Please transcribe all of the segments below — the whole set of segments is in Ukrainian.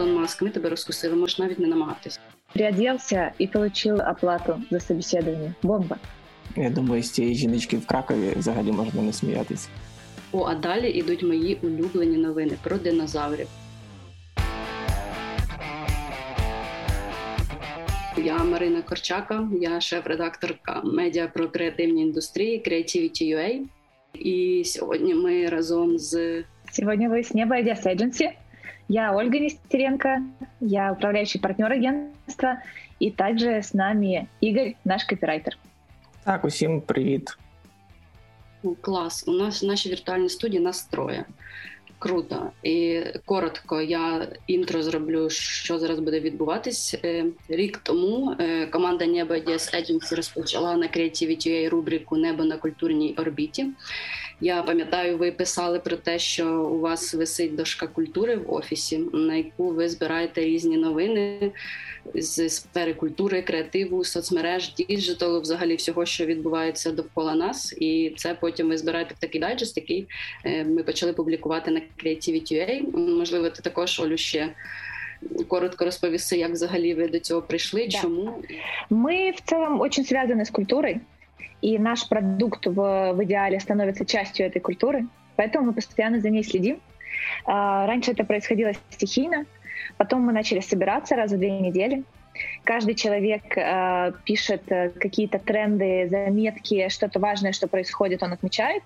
Ілон Маск, ми тебе розкусили, можеш навіть не намагатись. Приоделся и получил оплату за собеседование. Бомба. Я думаю, з цієї жіночки в Кракові взагалі можна не сміятися. О, а далі йдуть мої улюблені новини про динозаврів. Я Марина Корчака, я шеф-редакторка медіа про креативні індустрії Creativity.ua. І сьогодні ми разом з Сегодня вы с неба Agency. Я Ольга Нестеренко, я управляющий партнер агентства, и также с нами Игорь, наш копирайтер. Так, усім привіт. Клас. У нас в нашій віртуальній студії нас троє. Круто. І коротко я інтро зроблю, що зараз буде відбуватись. Е, Рік тому е, команда Небо DS Agency розпочала на Creativity.ua рубрику Небо на культурній орбіті. Я пам'ятаю, ви писали про те, що у вас висить дошка культури в офісі, на яку ви збираєте різні новини з сфери культури, креативу, соцмереж, діджиталу, взагалі всього, що відбувається довкола нас. І це потім ви збираєте в такий дайджест, який е, ми почали публікувати на Creativity.ua. Можливо, ти також Олю ще. Коротко розповісти, як взагалі ви до цього прийшли, Да. чому Мы в целом очень связаны с культурой, и наш продукт в, в идеале становится частью этой культуры, поэтому мы постоянно за ней следим. А, Раньше это происходило стихийно, потом мы начали собираться раз в две недели. Каждый человек э, пишет какие-то тренды, заметки, что-то важное, что происходит, он отмечает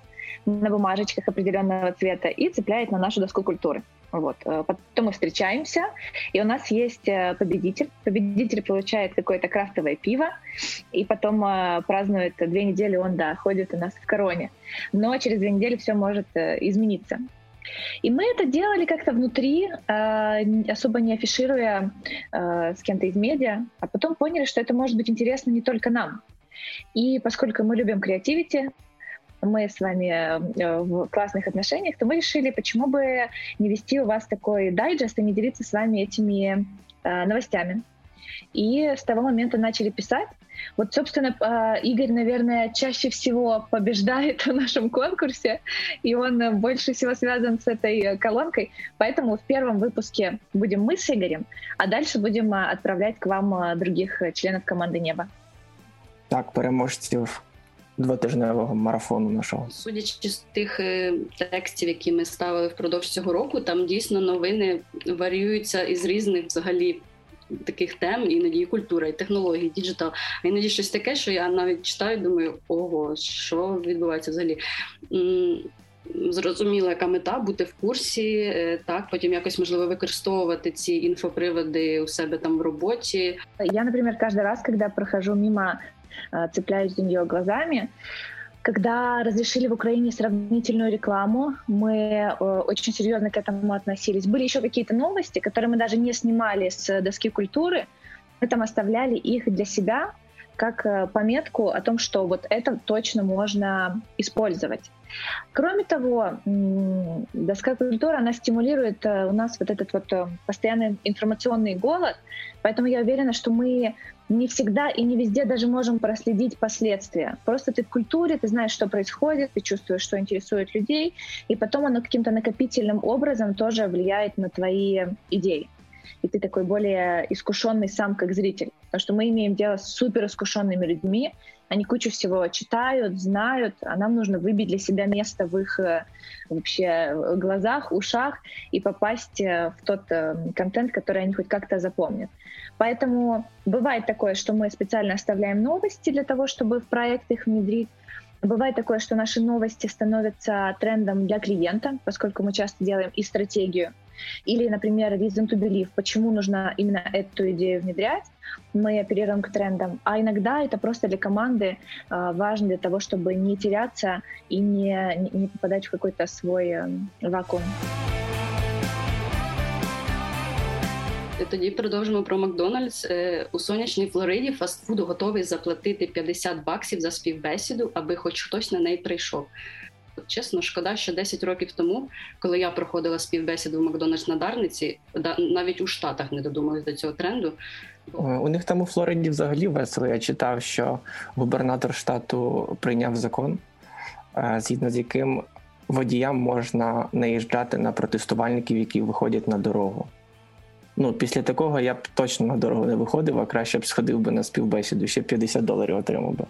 на бумажечках определенного цвета и цепляет на нашу доску культуры. Вот. э, Потом мы встречаемся, и у нас есть э, победитель. Победитель получает какое-то крафтовое пиво, и потом э, празднует две недели, он, да, ходит у нас в короне. Но через две недели все может измениться. И мы это делали как-то внутри, особо не афишируя с кем-то из медиа, а потом поняли, что это может быть интересно не только нам. И поскольку мы любим креативити, мы с вами э, в классных отношениях, то мы решили, почему бы не вести у вас такой дайджест и не делиться с вами этими э, новостями. И с того момента начали писать. Вот, собственно, э, Игорь, наверное, чаще всего побеждает в нашем конкурсе, и он больше всего связан с этой колонкой. Поэтому в первом выпуске будем мы с Игорем, а дальше будем отправлять к вам других членов команды «Небо». Так, переможців двотижневого марафону нашого. Судячи з тих е, текстів, які ми ставили впродовж цього року, там дійсно новини варіюються із різних взагалі. Таких тем, іноді і культура, і технології, і digital. А іноді щось таке, що я навіть читаю, думаю, ого, що відбувається взагалі. Зрозуміла, яка мета бути в курсі, е, так потім якось можливо використовувати ці інфоприводи у себе там в роботі. Я, например, каждый раз, когда прохожу мимо, цепляюсь за нее глазами. Когда разрешили в Украине сравнительную рекламу, мы э, очень серьезно к этому относились. Были еще какие-то новости, которые мы даже не снимали с доски культуры. Мы там оставляли их для себя как э, пометку о том, что вот это точно можно использовать. Кроме того, доска культуры, она стимулирует э, у нас вот этот вот э, постоянный информационный голод, поэтому я уверена, что мы не всегда и не везде даже можем проследить последствия. Просто ты в культуре, ты знаешь, что происходит, ты чувствуешь, что интересует людей, и потом оно каким-то накопительным образом тоже влияет на твои идеи. И ты такой более искушенный сам как зритель. Потому что мы имеем дело с супер искушенными людьми, они кучу всего читают, знают, а нам нужно выбить для себя место в их э, вообще э, глазах, ушах и попасть э, в тот контент, который они хоть как-то запомнят. Поэтому бывает такое, что мы специально оставляем новости для того, чтобы в проект их внедрить. Бывает такое, что наши новости становятся трендом для клиента, поскольку мы часто делаем и стратегию. Или, например, reason to believe, почему нужно именно эту идею внедрять, мы оперируем к трендам. А иногда это просто для команды э, важно для того, чтобы не теряться и не, не- не попадать в какой-то свой э, вакуум. Тоді продовжимо про Макдональдс. Е, У сонячній Флориді фастфуд готовий заплатити 50 баксів за співбесіду, аби хоч хтось на неї прийшов. Чесно, шкода, що 10 років тому, коли я проходила співбесіду в Макдональдс на Дарниці, навіть у Штатах не додумались до цього тренду. Е, У них там у Флориді взагалі весело. Я читав, що губернатор штату прийняв закон, е, згідно з яким водіям можна наїжджати на протестувальників, які виходять на дорогу. Ну, після такого я б точно на дорогу не виходив, а краще б сходив би на співбесіду, ще 50 доларів отримав би.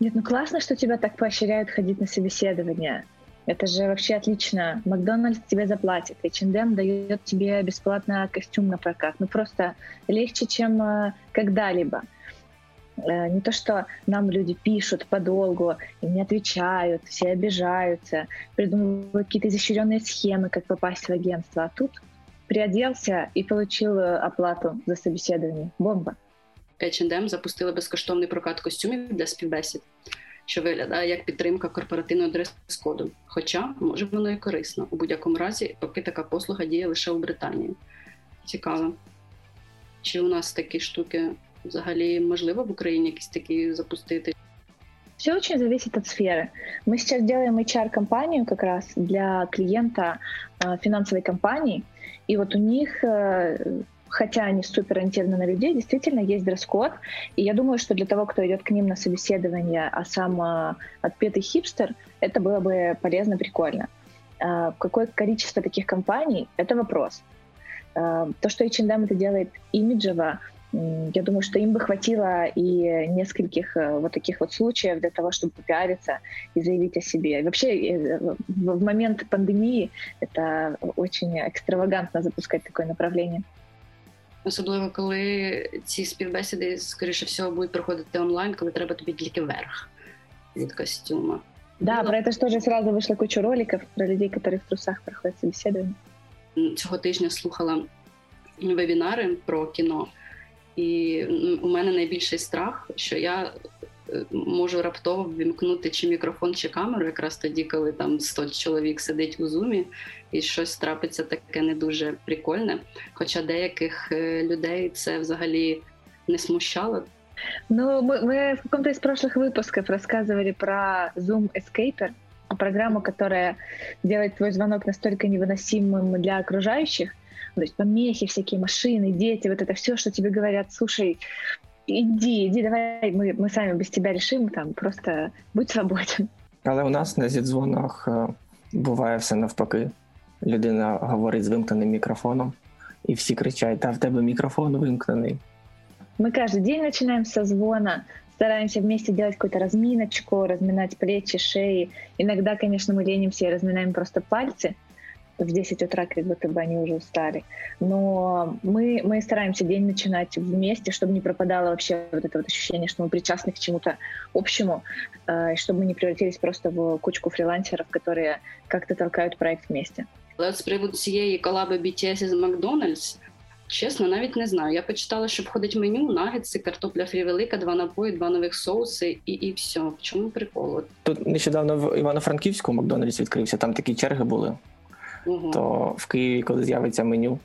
Нет, ну классно, что тебя так поощряют ходить на собеседование. Это же вообще отлично. Макдональдс тебе заплатит, H&M дает тебе бесплатно костюм на прокат. Ну просто легче, чем э, когда-либо. Э, не то, что нам люди пишут подолгу и не отвечают, все обижаются, придумывают какие-то изощренные схемы, как попасть в агентство. А тут приоделся и получил э, оплату за собеседование. Бомба. H&M запустили безкоштовний прокат костюмів для співбесід, що виглядає як підтримка корпоративного дрес-коду. Хоча може воно і корисно. У будь-якому разі, поки така послуга діє лише у Британії. Цікаво. Чи у нас такі штуки взагалі можливо в Україні якісь такі запустити? Все очень зависит от сферы. Мы сейчас делаем HR-компанию как раз для клиента э, финансовой компании, и вот у них э, хотя они супер ориентированы на людей, действительно есть дресс-код. И я думаю, что для того, кто идет к ним на собеседование, а сам а, отпетый хипстер, это было бы полезно, прикольно. А, какое количество таких компаний — это вопрос. А, то, что H&M это делает имиджево, я думаю, что им бы хватило и нескольких э, вот таких вот случаев для того, чтобы попиариться и заявить о себе. И вообще э, в момент пандемии это очень экстравагантно запускать такое направление. Особливо, коли ці співбесіди, скоріше всього, будуть проходити онлайн, коли треба тобі тільки верх від костюма. Да, Було... про это же тоже сразу вийшла кучу роликів про людей, які в трусах проходять собеседування. Цього тижня слухала вебінари про кіно, і у мене найбільший страх, що я можу раптово вімкнути чи мікрофон, чи камеру, якраз тоді, коли там 100 чоловік сидить у зумі, і щось трапиться таке не дуже прикольне. Хоча деяких людей це взагалі не смущало. Ну, мы, мы в каком-то из прошлых выпусков рассказывали про Zoom Escaper, программу, которая делает твой звонок настолько невыносимым для окружающих, то есть помехи, всякие машины, дети, вот это все, что тебе говорят, слушай, иди, иди, давай, мы, мы сами без тебя решим, там, просто будь свободен. Але у нас на зідзвонах буває все навпаки. Людина говорить з вимкненим мікрофоном, і всі кричать: та в тебе мікрофон вимкнений. Мы каждый день начинаем со звона, стараемся вместе делать какую-то разминочку, разминать плечи, шеи. Иногда, конечно, мы ленимся и разминаем просто пальцы, в 10 утра, как будто бы они уже устали. Но мы, мы стараемся день начинать вместе, чтобы не пропадало вообще вот это вот ощущение, что мы причастны к чему-то общему, э, чтобы мы не превратились просто в кучку фрилансеров, которые как-то толкают проект вместе. Але з приводу цієї колаби BTS з Макдональдс, чесно, навіть не знаю. Я почитала, що входить меню, нагетси, картопля фрі велика, два напої, два нових соуси і і все. В чому прикол? Тут нещодавно в Івано-Франківську Макдональдс відкрився, там такі черги були. Угу. То в Києві, коли з'явиться меню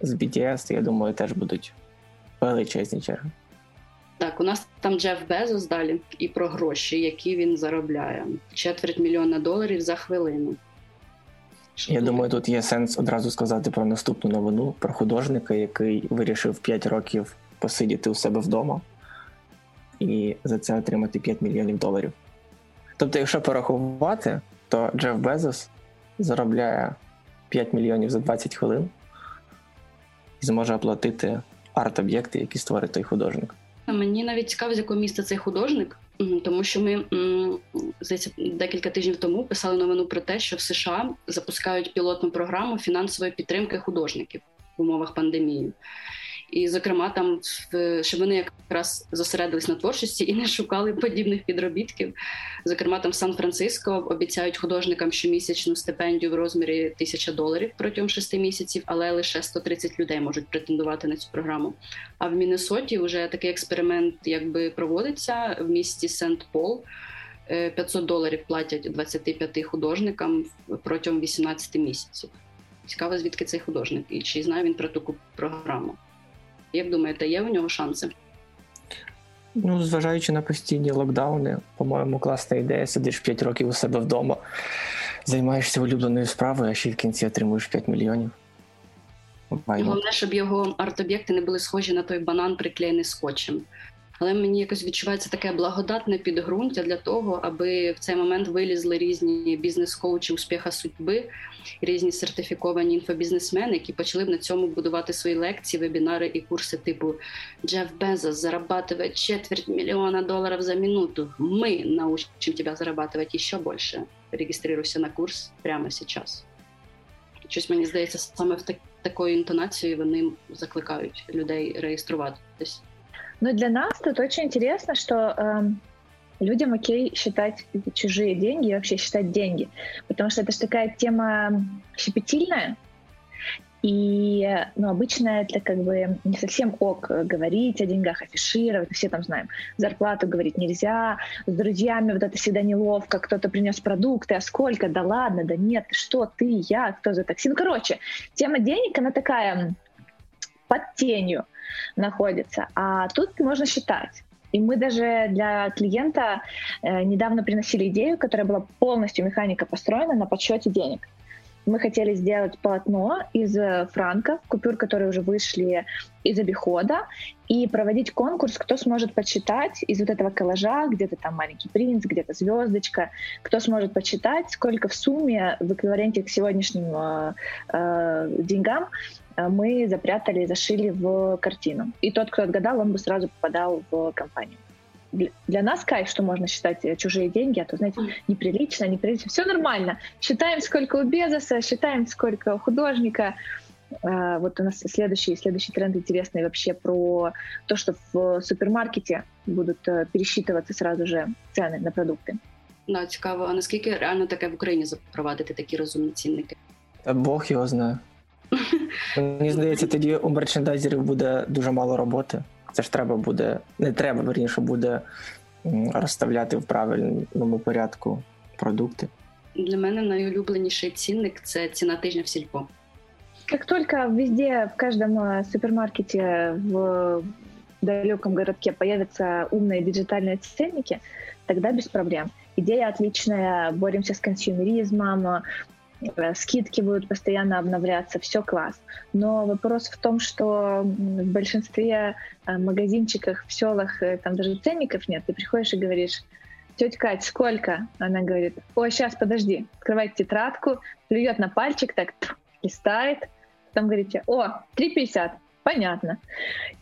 з BTS, то я думаю, теж будуть величезні черги. Так, у нас там Джеф Безос далі і про гроші, які він заробляє. Четверть мільйона доларів за хвилину. Що я думаю, тут є сенс одразу сказати про наступну новину про художника, який вирішив 5 років посидіти у себе вдома і за це отримати 5 мільйонів доларів. Тобто, якщо порахувати, то Джеф Безос заробляє 5 мільйонів за 20 хвилин і зможе оплатити арт-об'єкти, які створить той художник. Мені навіть цікаво, з якого міста цей художник, тому що ми здається, декілька тижнів тому писали новину про те, що в США запускають пілотну програму фінансової підтримки художників в умовах пандемії. І, зокрема, там щоб вони якраз зосередились на творчості і не шукали подібних підробітків. Зокрема, там Сан-Франциско обіцяють художникам щомісячну стипендію в розмірі тисяча доларів протягом шести місяців, але лише 130 людей можуть претендувати на цю програму. А в Міннесоті вже такий експеримент якби проводиться в місті Сент-Пол. 500 доларів платять 25 художникам протягом 18 місяців. Цікаво, звідки цей художник і чи знає він про таку програму. Як думаєте, є у нього шанси? Ну, зважаючи на постійні локдауни, по-моєму, класна ідея. Сидиш 5 років у себе вдома, займаєшся улюбленою справою, а ще й в кінці отримуєш 5 мільйонів. Головне, щоб його арт-об'єкти не були схожі на той банан, приклеєний скотчем. Але мені якось відчувається таке благодатне підґрунтя для того, аби в цей момент вилізли різні бізнес-коучі успіха судьби, різні сертифіковані інфобізнесмени, які почали б на цьому будувати свої лекції, вебінари і курси типу Джеф Безос зарабатывает четверть мільйона доларів за минуту. Ми научим тебе зарабатывать ще більше. Реєструйся на курс прямо зараз. Щось мені здається, саме в так, такою інтонацією вони закликають людей реєструватись. Ну, для нас тут очень интересно, что э, людям окей считать чужие деньги и вообще считать деньги, потому что это же такая тема щепетильная, и ну, обычно это как бы не совсем ок говорить о деньгах, афишировать, все там знаем. Зарплату говорить нельзя, с друзьями вот это всегда неловко, кто-то принес продукты, а сколько, да ладно, да нет, что ты, я, кто за такси. Ну, короче, тема денег, она такая под тенью находится, а тут можно считать. И мы даже для клиента э, недавно приносили идею, которая была полностью механика построена на подсчете денег. Мы хотели сделать полотно из э, франков, купюр, которые уже вышли из обихода, и проводить конкурс, кто сможет подсчитать из вот этого коллажа, где-то там маленький принц, где-то звездочка, кто сможет подсчитать, сколько в сумме в эквиваленте к сегодняшним э, э, деньгам мы запрятали, зашили в картину. И тот, кто отгадал, он бы сразу попадал в компанию для нас кайф, что можно считать э, чужие деньги, а то, знаете, неприлично, неприлично. Все нормально. Считаем, сколько у Безоса, считаем, сколько у художника. А, вот у нас следующий, следующий тренд интересный вообще про то, что в супермаркете будут э, пересчитываться сразу же цены на продукти. Да, цікаво, а наскільки реально таке в Україні запровадити такі розумні цінники? Та Бог його знає. Мені здається, тоді у мерчендайзерів буде дуже мало роботи. Це ж треба буде, не треба, верніше буде розставляти в правильному порядку продукти. Для мене найулюбленіший цінник це ціна тижня в сільпо. Как только везде, в каждом э, супермаркете в далеком городке появятся умные диджитальные ценники, тогда без проблем. Идея отличная, боремся с консюмеризмом, Э, скидки будут постоянно обновляться, все класс. Но вопрос в том, что в большинстве э, магазинчиков в селах э, там даже ценников нет. Ты приходишь и говоришь, тетя Кать, сколько? Она говорит, о, сейчас, подожди. Открывает тетрадку, плюет на пальчик, так листает. Там говорите, о, 3,50 понятно.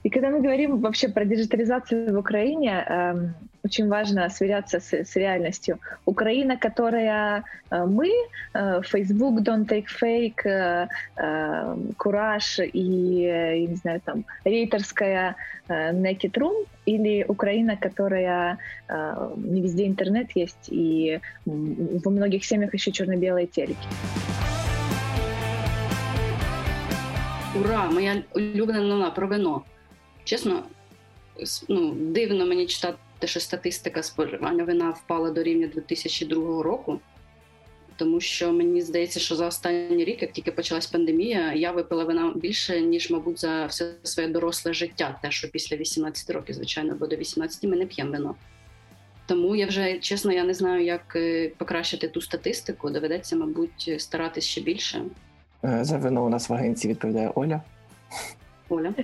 И когда мы говорим вообще про диджитализацию в Украине, э, очень важно сверяться с, с реальностью. Украина, которая э, мы, э, Facebook, Don't Take Fake, э, Кураж и, я не знаю, там, рейтерская Naked Room, или Украина, которая не везде интернет есть, и во многих семьях еще черно-белые телеки. Ура! Моя улюблена новина про вино. Чесно, ну, дивно мені читати, що статистика споживання вина впала до рівня 2002 року. Тому що мені здається, що за останній рік, як тільки почалась пандемія, я випила вина більше, ніж, мабуть, за все своє доросле життя, те, що після 18 років, звичайно, бо до 18 ми не п'ємо вино. Тому я вже чесно я не знаю, як е, покращити ту статистику. Доведеться, мабуть, старатись ще більше. Е, за вино у нас в агенції відповідає Оля. Оля.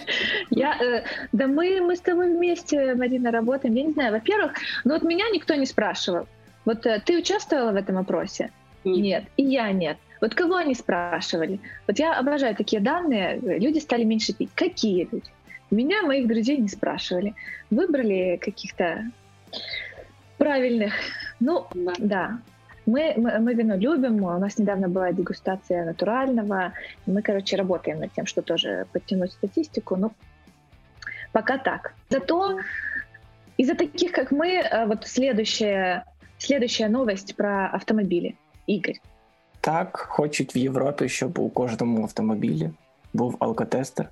Я, э, да мы, мы с тобой вместе, Марина, работаем. Я не знаю, во-первых, ну вот меня никто не спрашивал. Вот э, ты участвовала в этом опросе? Нет. нет. И я нет. Вот кого они спрашивали? Вот я обожаю такие данные. Люди стали меньше пить. Какие люди? Меня, моих друзей не спрашивали. Выбрали каких-то правильных. Ну, да. да. Мы, мы, мы вино любим, у нас недавно была дегустация натурального, мы, короче, работаем над тем, что тоже подтянуть статистику, но пока так. Зато из-за таких, как мы, э, вот следующая, следующая новость про автомобили. Игорь. Так, хочуть в Європі, щоб у кожному автомобілі був алкотестер,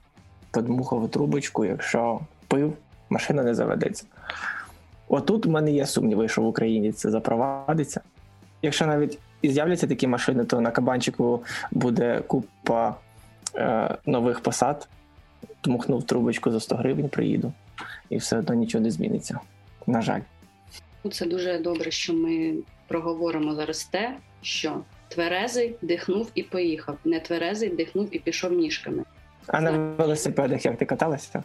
подмухав трубочку, якщо пив, машина не заведеться. Отут в мене є сумніви, що в Україні це запровадиться. Якщо навіть і з'являться такі машини, то на кабанчику буде купа е, нових посад. Дмухнув трубочку за 100 гривень, приїду, і все одно нічого не зміниться. На жаль. Ну, це дуже добре, що ми проговоримо зараз те, що тверезий дихнув і поїхав. Не тверезий дихнув і пішов ніжками. А на велосипедах як ти каталася?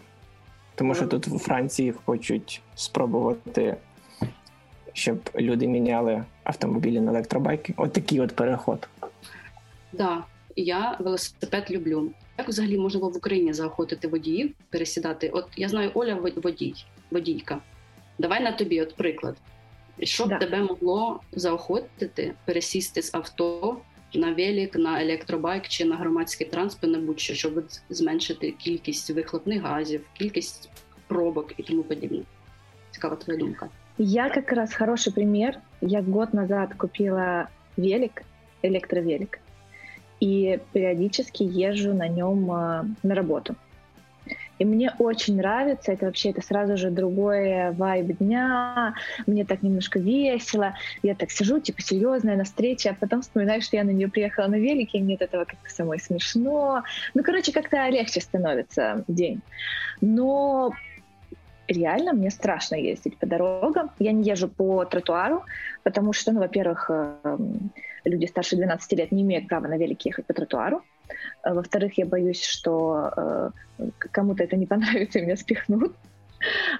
Тому що тут у Франції хочуть спробувати, щоб люди міняли автомобілі на електробайки. От от переход. Так, да, я велосипед люблю. Як взагалі можна було в Україні заохотити водіїв пересідати? От я знаю, Оля водій, водійка. Давай на тобі, от приклад. Що б да. тебе могло заохотити пересісти з авто на велик, на електробайк чи на громадський транспорт, на будь-що, щоб зменшити кількість вихлопних газів, кількість пробок і тому подібне. Цікава твоя думка. Я как раз хороший пример. Я год назад купила велик, электровелик, и периодически езжу на нем на работу. И мне очень нравится, это вообще это сразу же другой вайб дня, мне так немножко весело, я так сижу, типа серьезная на встрече, а потом вспоминаю, что я на нее приехала на велике, и мне от этого как-то самой смешно. Ну, короче, как-то легче становится день. Но реально мне страшно ездить по дорогам. Я не езжу по тротуару, потому что, ну, во-первых, эм, люди старше 12 лет не имеют права на велике ехать по тротуару. Э, во-вторых, я боюсь, что э, кому-то это не понравится и меня спихнут.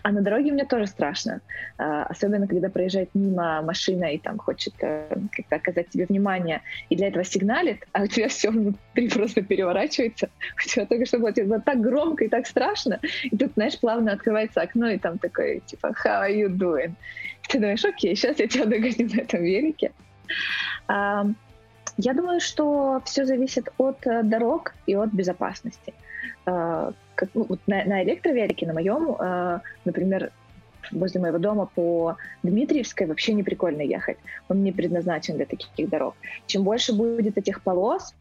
А на дороге мне тоже страшно. Э, особенно, когда проезжает мимо машина и там хочет э, как-то оказать тебе внимание, и для этого сигналит, а у тебя все внутри просто переворачивается. У тебя только что было типа, так громко и так страшно. И тут, знаешь, плавно открывается окно, и там такой, типа, how are you doing? И ты думаешь, окей, сейчас я тебя догоню на этом велике. Я думаю, что все зависит от э, дорог и от безопасности. Э, как, ну, вот на, на электровелике, на моем, э, например, возле моего дома по Дмитриевской вообще не прикольно ехать. Он не предназначен для таких дорог. Чем больше будет этих полос,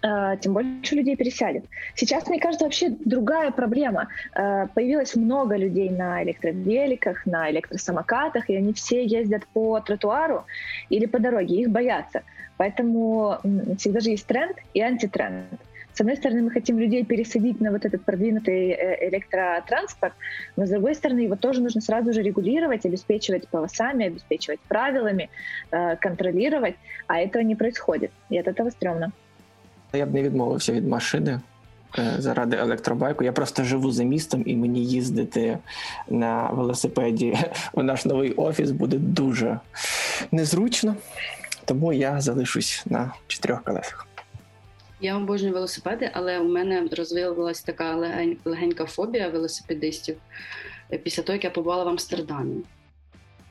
тем больше людей пересядет. Сейчас, мне кажется, вообще другая проблема. Появилось много людей на электровеликах, на электросамокатах, и они все ездят по тротуару или по дороге, их боятся. Поэтому всегда же есть тренд и антитренд. С одной стороны, мы хотим людей пересадить на вот этот продвинутый э, электротранспорт, но с другой стороны, его тоже нужно сразу же регулировать, обеспечивать полосами, обеспечивать правилами, э, контролировать, а этого не происходит, и от этого стрёмно. Я б не відмовився від машини заради електробайку. Я просто живу за містом, і мені їздити на велосипеді в наш новий офіс буде дуже незручно. Тому я залишусь на чотирьох колесах. Я обожнюю велосипеди, але у мене розвивалася така легенька фобія велосипедистів після того, як я побувала в Амстердамі.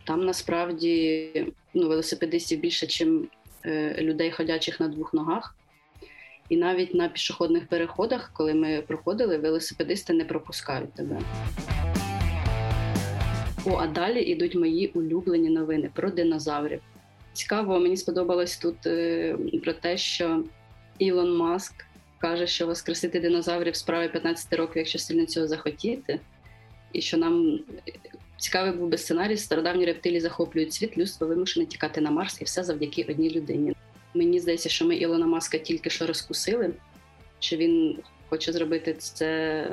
Там насправді ну, велосипедистів більше, ніж е, людей, ходячих на двох ногах. І навіть на пішохідних переходах, коли ми проходили, велосипедисти не пропускають тебе. О, а далі йдуть мої улюблені новини про динозаврів. Цікаво, мені сподобалось тут е, про те, що Ілон Маск каже, що воскресити динозаврів справи 15 років, якщо сильно цього захотіти, і що нам цікавий був би сценарій, стародавні рептилії захоплюють світ, людство вимушене тікати на Марс, і все завдяки одній людині. Мені здається, що ми Ілона Маска тільки що розкусили, що він хоче зробити це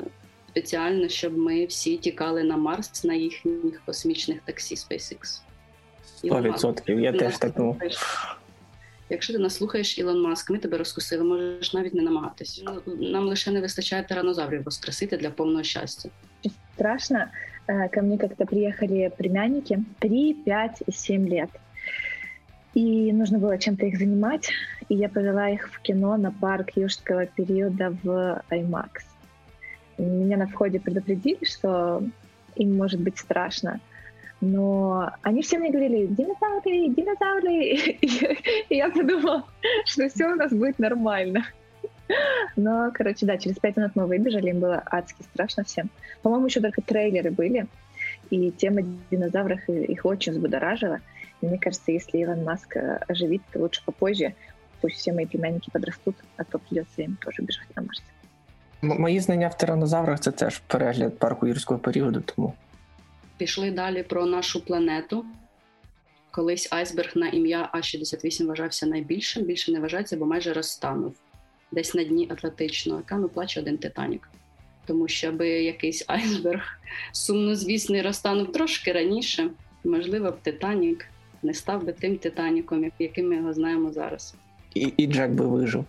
спеціально, щоб ми всі тікали на Марс на їхніх космічних таксі SpaceX. Сто відсотків, я теж так думав. Якщо ти нас слухаєш, Ілон Маск, ми тебе розкусили, можеш навіть не намагатись. Ну, нам лише не вистачає тиранозаврів воскресити для повного щастя. Страшно. Э, ко мне как-то приехали племянники 3, 5 и 7 лет. И нужно было чем-то их занимать. И я повела их в кино на парк юрского периода в IMAX. Меня на входе предупредили, что им может быть страшно. Но они все мне говорили, динозавры, динозавры. И я подумала, что все у нас будет нормально. Но, короче, да, через пять минут мы выбежали, им было адски страшно всем. По-моему, еще только трейлеры были, и тема динозавров их очень взбудоражила. И мне кажется, если Илон Маск э, оживит, то лучше попозже, пусть все мои племянники подрастут, а то придется им тоже бежать на Марс. Мої знання в тиранозаврах це теж перегляд парку юрського періоду, тому Пішли далі про нашу планету. Колись айсберг на ім'я А-68 вважався найбільшим, більше не вважається, бо майже розтанув десь на дні Атлантичного океану плаче один Титанік. Тому що аби якийсь айсберг сумнозвісний розтанув трошки раніше, можливо, б Титанік не став би тим Титаніком, яким ми його знаємо зараз. І і Джек би вижив.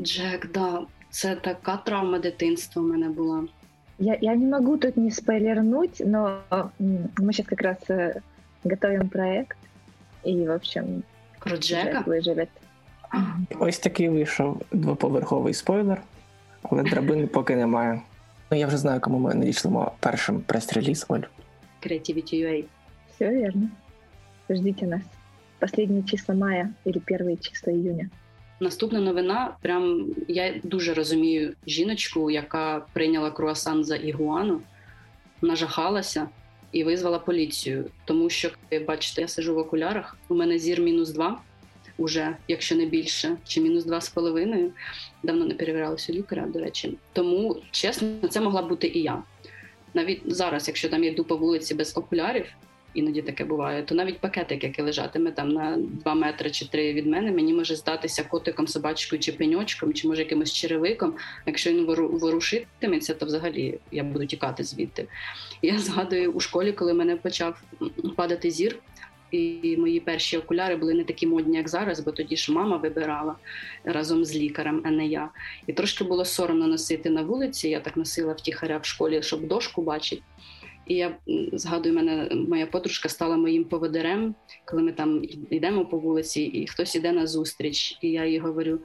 Джек, да, це така травма дитинства в мене була. Я, я не могу тут не спойлернуть, но мы сейчас как раз э, готовим проект, и, в общем, Джека? выживет. Ось такий вийшов двоповерховий спойлер, але драбини поки немає. Ну, я вже знаю, кому ми надійшлемо першим прес-реліз, Оль. Creativity UA. Все верно. Ждите нас. Последние числа мая или первые числа июня. Наступна новина. Прям я дуже розумію жіночку, яка прийняла круасан за ігуану, нажахалася і визвала поліцію. Тому що, бачите, я сижу в окулярах. У мене зір мінус два, уже, якщо не більше, чи мінус два з половиною. Давно не перевірялася лікаря, до речі. Тому, чесно, це могла бути і я. Навіть зараз, якщо там я йду по вулиці без окулярів, іноді таке буває, то навіть пакетик, який лежатиме там на 2 метри чи 3 від мене, мені може здатися котиком, собачкою чи пеньочком, чи може якимось черевиком. Якщо він ворушитиметься, то взагалі я буду тікати звідти. Я згадую у школі, коли мене почав падати зір. І мої перші окуляри були не такі модні, як зараз, бо тоді ж мама вибирала разом з лікарем, а не я. І трошки було соромно носити на вулиці. Я так носила втіхаря в школі, щоб дошку бачити. І я згадую, мене моя подружка стала моїм поводирем, коли ми там йдемо по вулиці, і хтось іде на зустріч. І я їй говорю: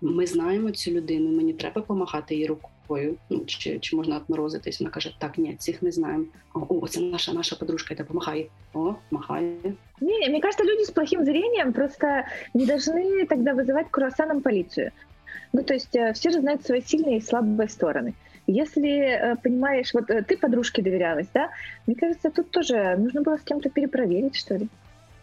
ми знаємо цю людину, мені треба помахати її рукою. Ну чи чи можна отморозитись? Вона каже: Так, ні, цих не знаємо. О, о, це наша наша подружка, йде помахає. О, махає. Не, мне кажется, люди с плохим зрением просто не должны тогда вызывать круассаном полицию. Ну, то есть э, все же знают свои сильные и слабые стороны. Если э, понимаешь, вот э, ты подружке доверялась, да? Мне кажется, тут тоже нужно было с кем-то перепроверить, что ли.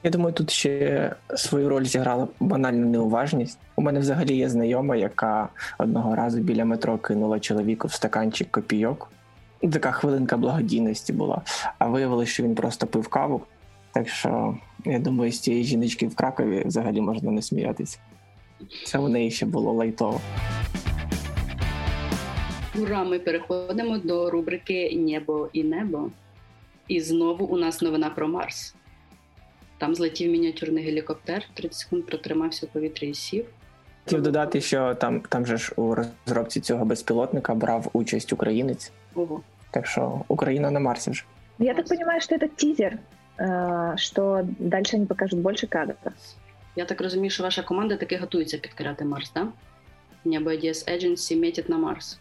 Я думаю, тут ще свою роль зіграла банальна неуважність. У мене взагалі є знайома, яка одного разу біля метро кинула чоловіку в стаканчик копійок. Така хвилинка благодійності була. А виявилося, що він просто пив каву. Так що я думаю, з цієї жіночки в Кракові взагалі можна не сміятися. Це у неї ще було лайтово. Ура, ми переходимо до рубрики Небо і небо. І знову у нас новина про Марс. Там злетів мініатюрний гелікоптер, 30 секунд протримався у повітрі і сів. Хотів додати, що там там же ж у розробці цього безпілотника брав участь українець. Ого. Так що Україна на Марсі вже. Я так розумію, що це тизер, що далі вони покажуть більше кадрів. Я так розумію, що ваша команда таки готується підкоряти Марс, так? Да? Небо IDS Agency метить на Марс.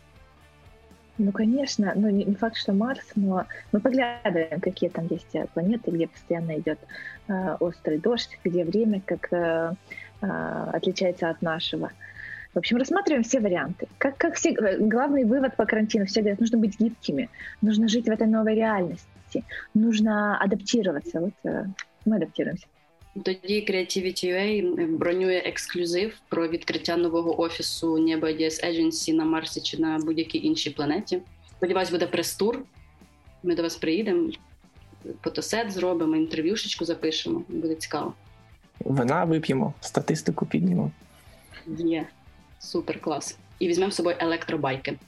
Ну, конечно, ну не, не факт, что Марс, но мы поглядываем, какие там есть э, планеты, где постоянно идет э, острый дождь, где время как э, э, отличается от нашего. В общем, рассматриваем все варианты. Как, как все, э, главный вывод по карантину, все говорят, нужно быть гибкими, нужно жить в этой новой реальности, нужно адаптироваться. Вот э, мы адаптируемся. Тоді Creativity UA бронює ексклюзив про відкриття нового офісу Небо IDS Agency на Марсі чи на будь-якій іншій планеті. Сподіваюсь, буде прес-тур. Ми до вас приїдемо, фотосет зробимо, інтерв'юшечку запишемо. Буде цікаво. Вина вип'ємо, статистику піднімемо. Є, супер клас. І візьмемо з собою електробайки.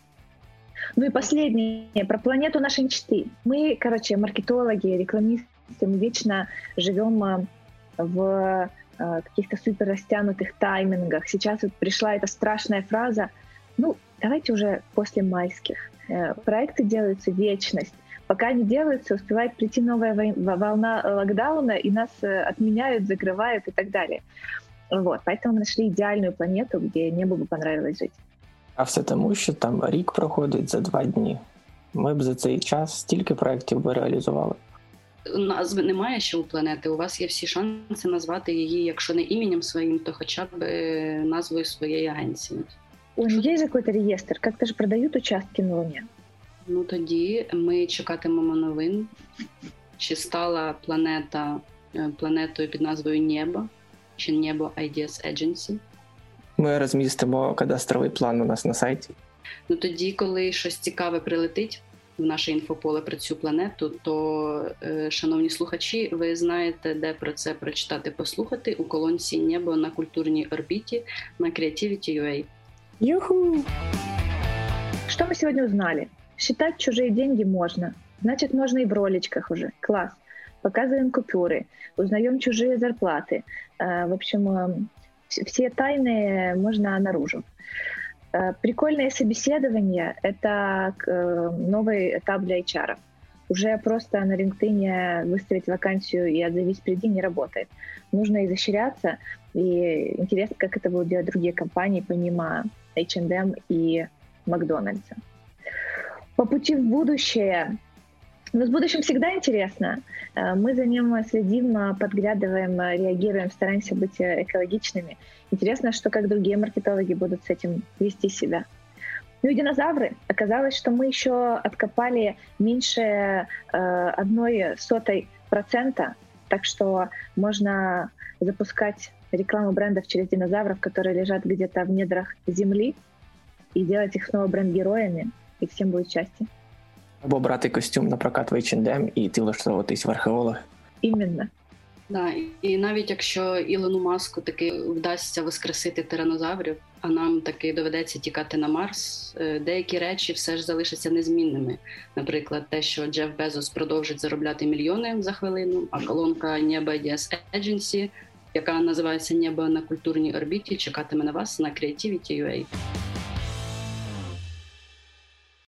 Ну и последнее, про планету нашей мечты. Мы, короче, маркетологи, рекламисты, мы вечно живем в э, каких-то супер растянутых таймингах. Сейчас вот пришла эта страшная фраза, ну, давайте уже после майских. Э, проекты делаются вечность. Пока не делаются, успевает прийти новая волна локдауна, и нас э, отменяют, закрывают и так далее. Вот, поэтому мы нашли идеальную планету, где небу бы понравилось жить. А все тому, що там рік проходить за два дні. Ми б за цей час стільки проєктів би реалізували. Назви немає ще у планети. У вас є всі шанси назвати її, якщо не іменем своїм, то хоча б е, назвою своєї агенції. У є якийсь реєстр, як теж продають участки на Луні? Ну тоді ми чекатимемо новин, чи стала планета е, планетою під назвою Небо, чи Небо IDS Agency. Ми розмістимо кадастровий план у нас на сайті. Ну тоді, коли щось цікаве прилетить, в наше інфополе про цю планету, то, е, шановні слухачі, ви знаєте, де про це прочитати, послухати у колонці Небо на культурній орбіті на Creativity.ua. Юху! Что мы сегодня узнали? Считать чужие деньги можно. Значит, можно и в роличках уже. Класс. Показываем купюры, узнаем чужие зарплаты. Э, в общем, э, все тайны можно наружу. Э, прикольное собеседование — это э, новый этап для HR. Уже просто на LinkedIn выставить вакансию и отзовись приди не работает. Нужно изощряться, и интересно, как это будут делать другие компании, помимо H&M и Макдональдса. По пути в будущее но с будущим всегда интересно. Э, мы за ним следим, подглядываем, реагируем, стараемся быть экологичными. Интересно, что как другие маркетологи будут с этим вести себя. Ну и динозавры. Оказалось, что мы еще откопали меньше э, одной сотой процента, так что можно запускать рекламу брендов через динозавров, которые лежат где-то в недрах земли, и делать их снова бренд-героями, і всім буде щастя. Або брати костюм на прокат в H&M і ти влаштовуватись в археолог. Іменно. Да, і навіть якщо Ілону Маску таки вдасться воскресити тиранозаврів, а нам таки доведеться тікати на Марс, е, деякі речі все ж залишаться незмінними. Наприклад, те, що Джеф Безос продовжить заробляти мільйони за хвилину, а колонка Неба DS Agency, яка називається Небо на культурній орбіті, чекатиме на вас на Creativity.ua.